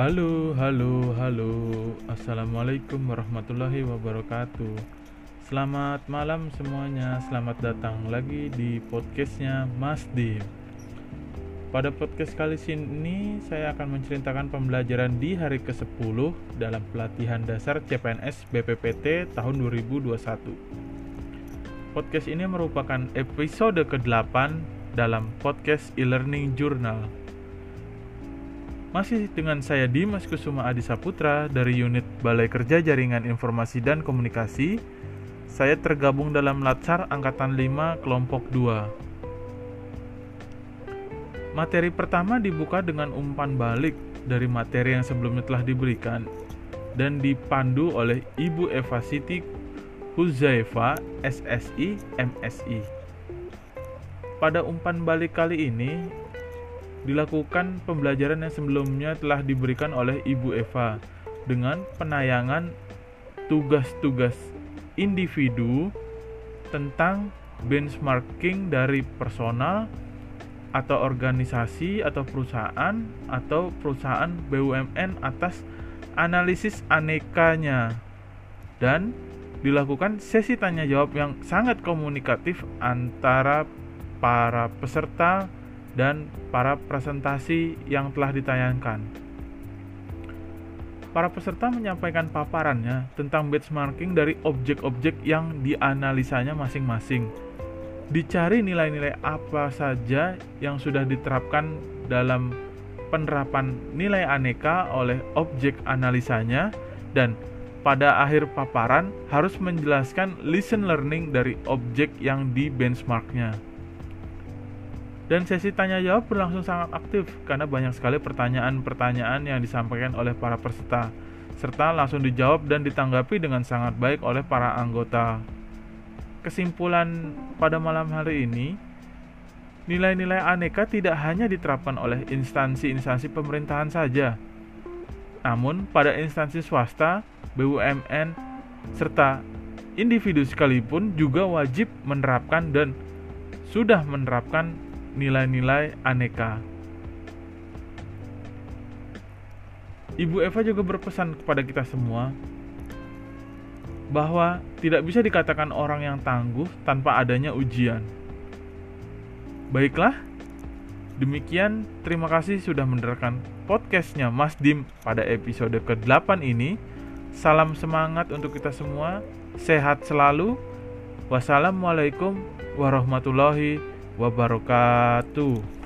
Halo, halo, halo. Assalamualaikum warahmatullahi wabarakatuh. Selamat malam semuanya. Selamat datang lagi di podcastnya Mas Dim. Pada podcast kali ini saya akan menceritakan pembelajaran di hari ke-10 dalam pelatihan dasar CPNS BPPT tahun 2021. Podcast ini merupakan episode ke-8 dalam podcast e-learning journal. Masih dengan saya Dimas Kusuma Adi Saputra dari unit Balai Kerja Jaringan Informasi dan Komunikasi. Saya tergabung dalam Latsar Angkatan 5 Kelompok 2. Materi pertama dibuka dengan umpan balik dari materi yang sebelumnya telah diberikan dan dipandu oleh Ibu Eva Siti Huzaifa SSI MSI. Pada umpan balik kali ini dilakukan pembelajaran yang sebelumnya telah diberikan oleh Ibu Eva dengan penayangan tugas-tugas individu tentang benchmarking dari personal atau organisasi atau perusahaan atau perusahaan BUMN atas analisis anekanya. Dan dilakukan sesi tanya jawab yang sangat komunikatif antara para peserta dan para presentasi yang telah ditayangkan. Para peserta menyampaikan paparannya tentang benchmarking dari objek-objek yang dianalisanya masing-masing. Dicari nilai-nilai apa saja yang sudah diterapkan dalam penerapan nilai aneka oleh objek analisanya dan pada akhir paparan harus menjelaskan listen learning dari objek yang di benchmarknya. Dan sesi tanya jawab berlangsung sangat aktif karena banyak sekali pertanyaan-pertanyaan yang disampaikan oleh para peserta serta langsung dijawab dan ditanggapi dengan sangat baik oleh para anggota. Kesimpulan pada malam hari ini, nilai-nilai aneka tidak hanya diterapkan oleh instansi-instansi pemerintahan saja, namun pada instansi swasta, BUMN, serta individu sekalipun juga wajib menerapkan dan sudah menerapkan nilai-nilai aneka. Ibu Eva juga berpesan kepada kita semua bahwa tidak bisa dikatakan orang yang tangguh tanpa adanya ujian. Baiklah, demikian terima kasih sudah mendengarkan podcastnya Mas Dim pada episode ke-8 ini. Salam semangat untuk kita semua, sehat selalu. Wassalamualaikum warahmatullahi wabarakatuh.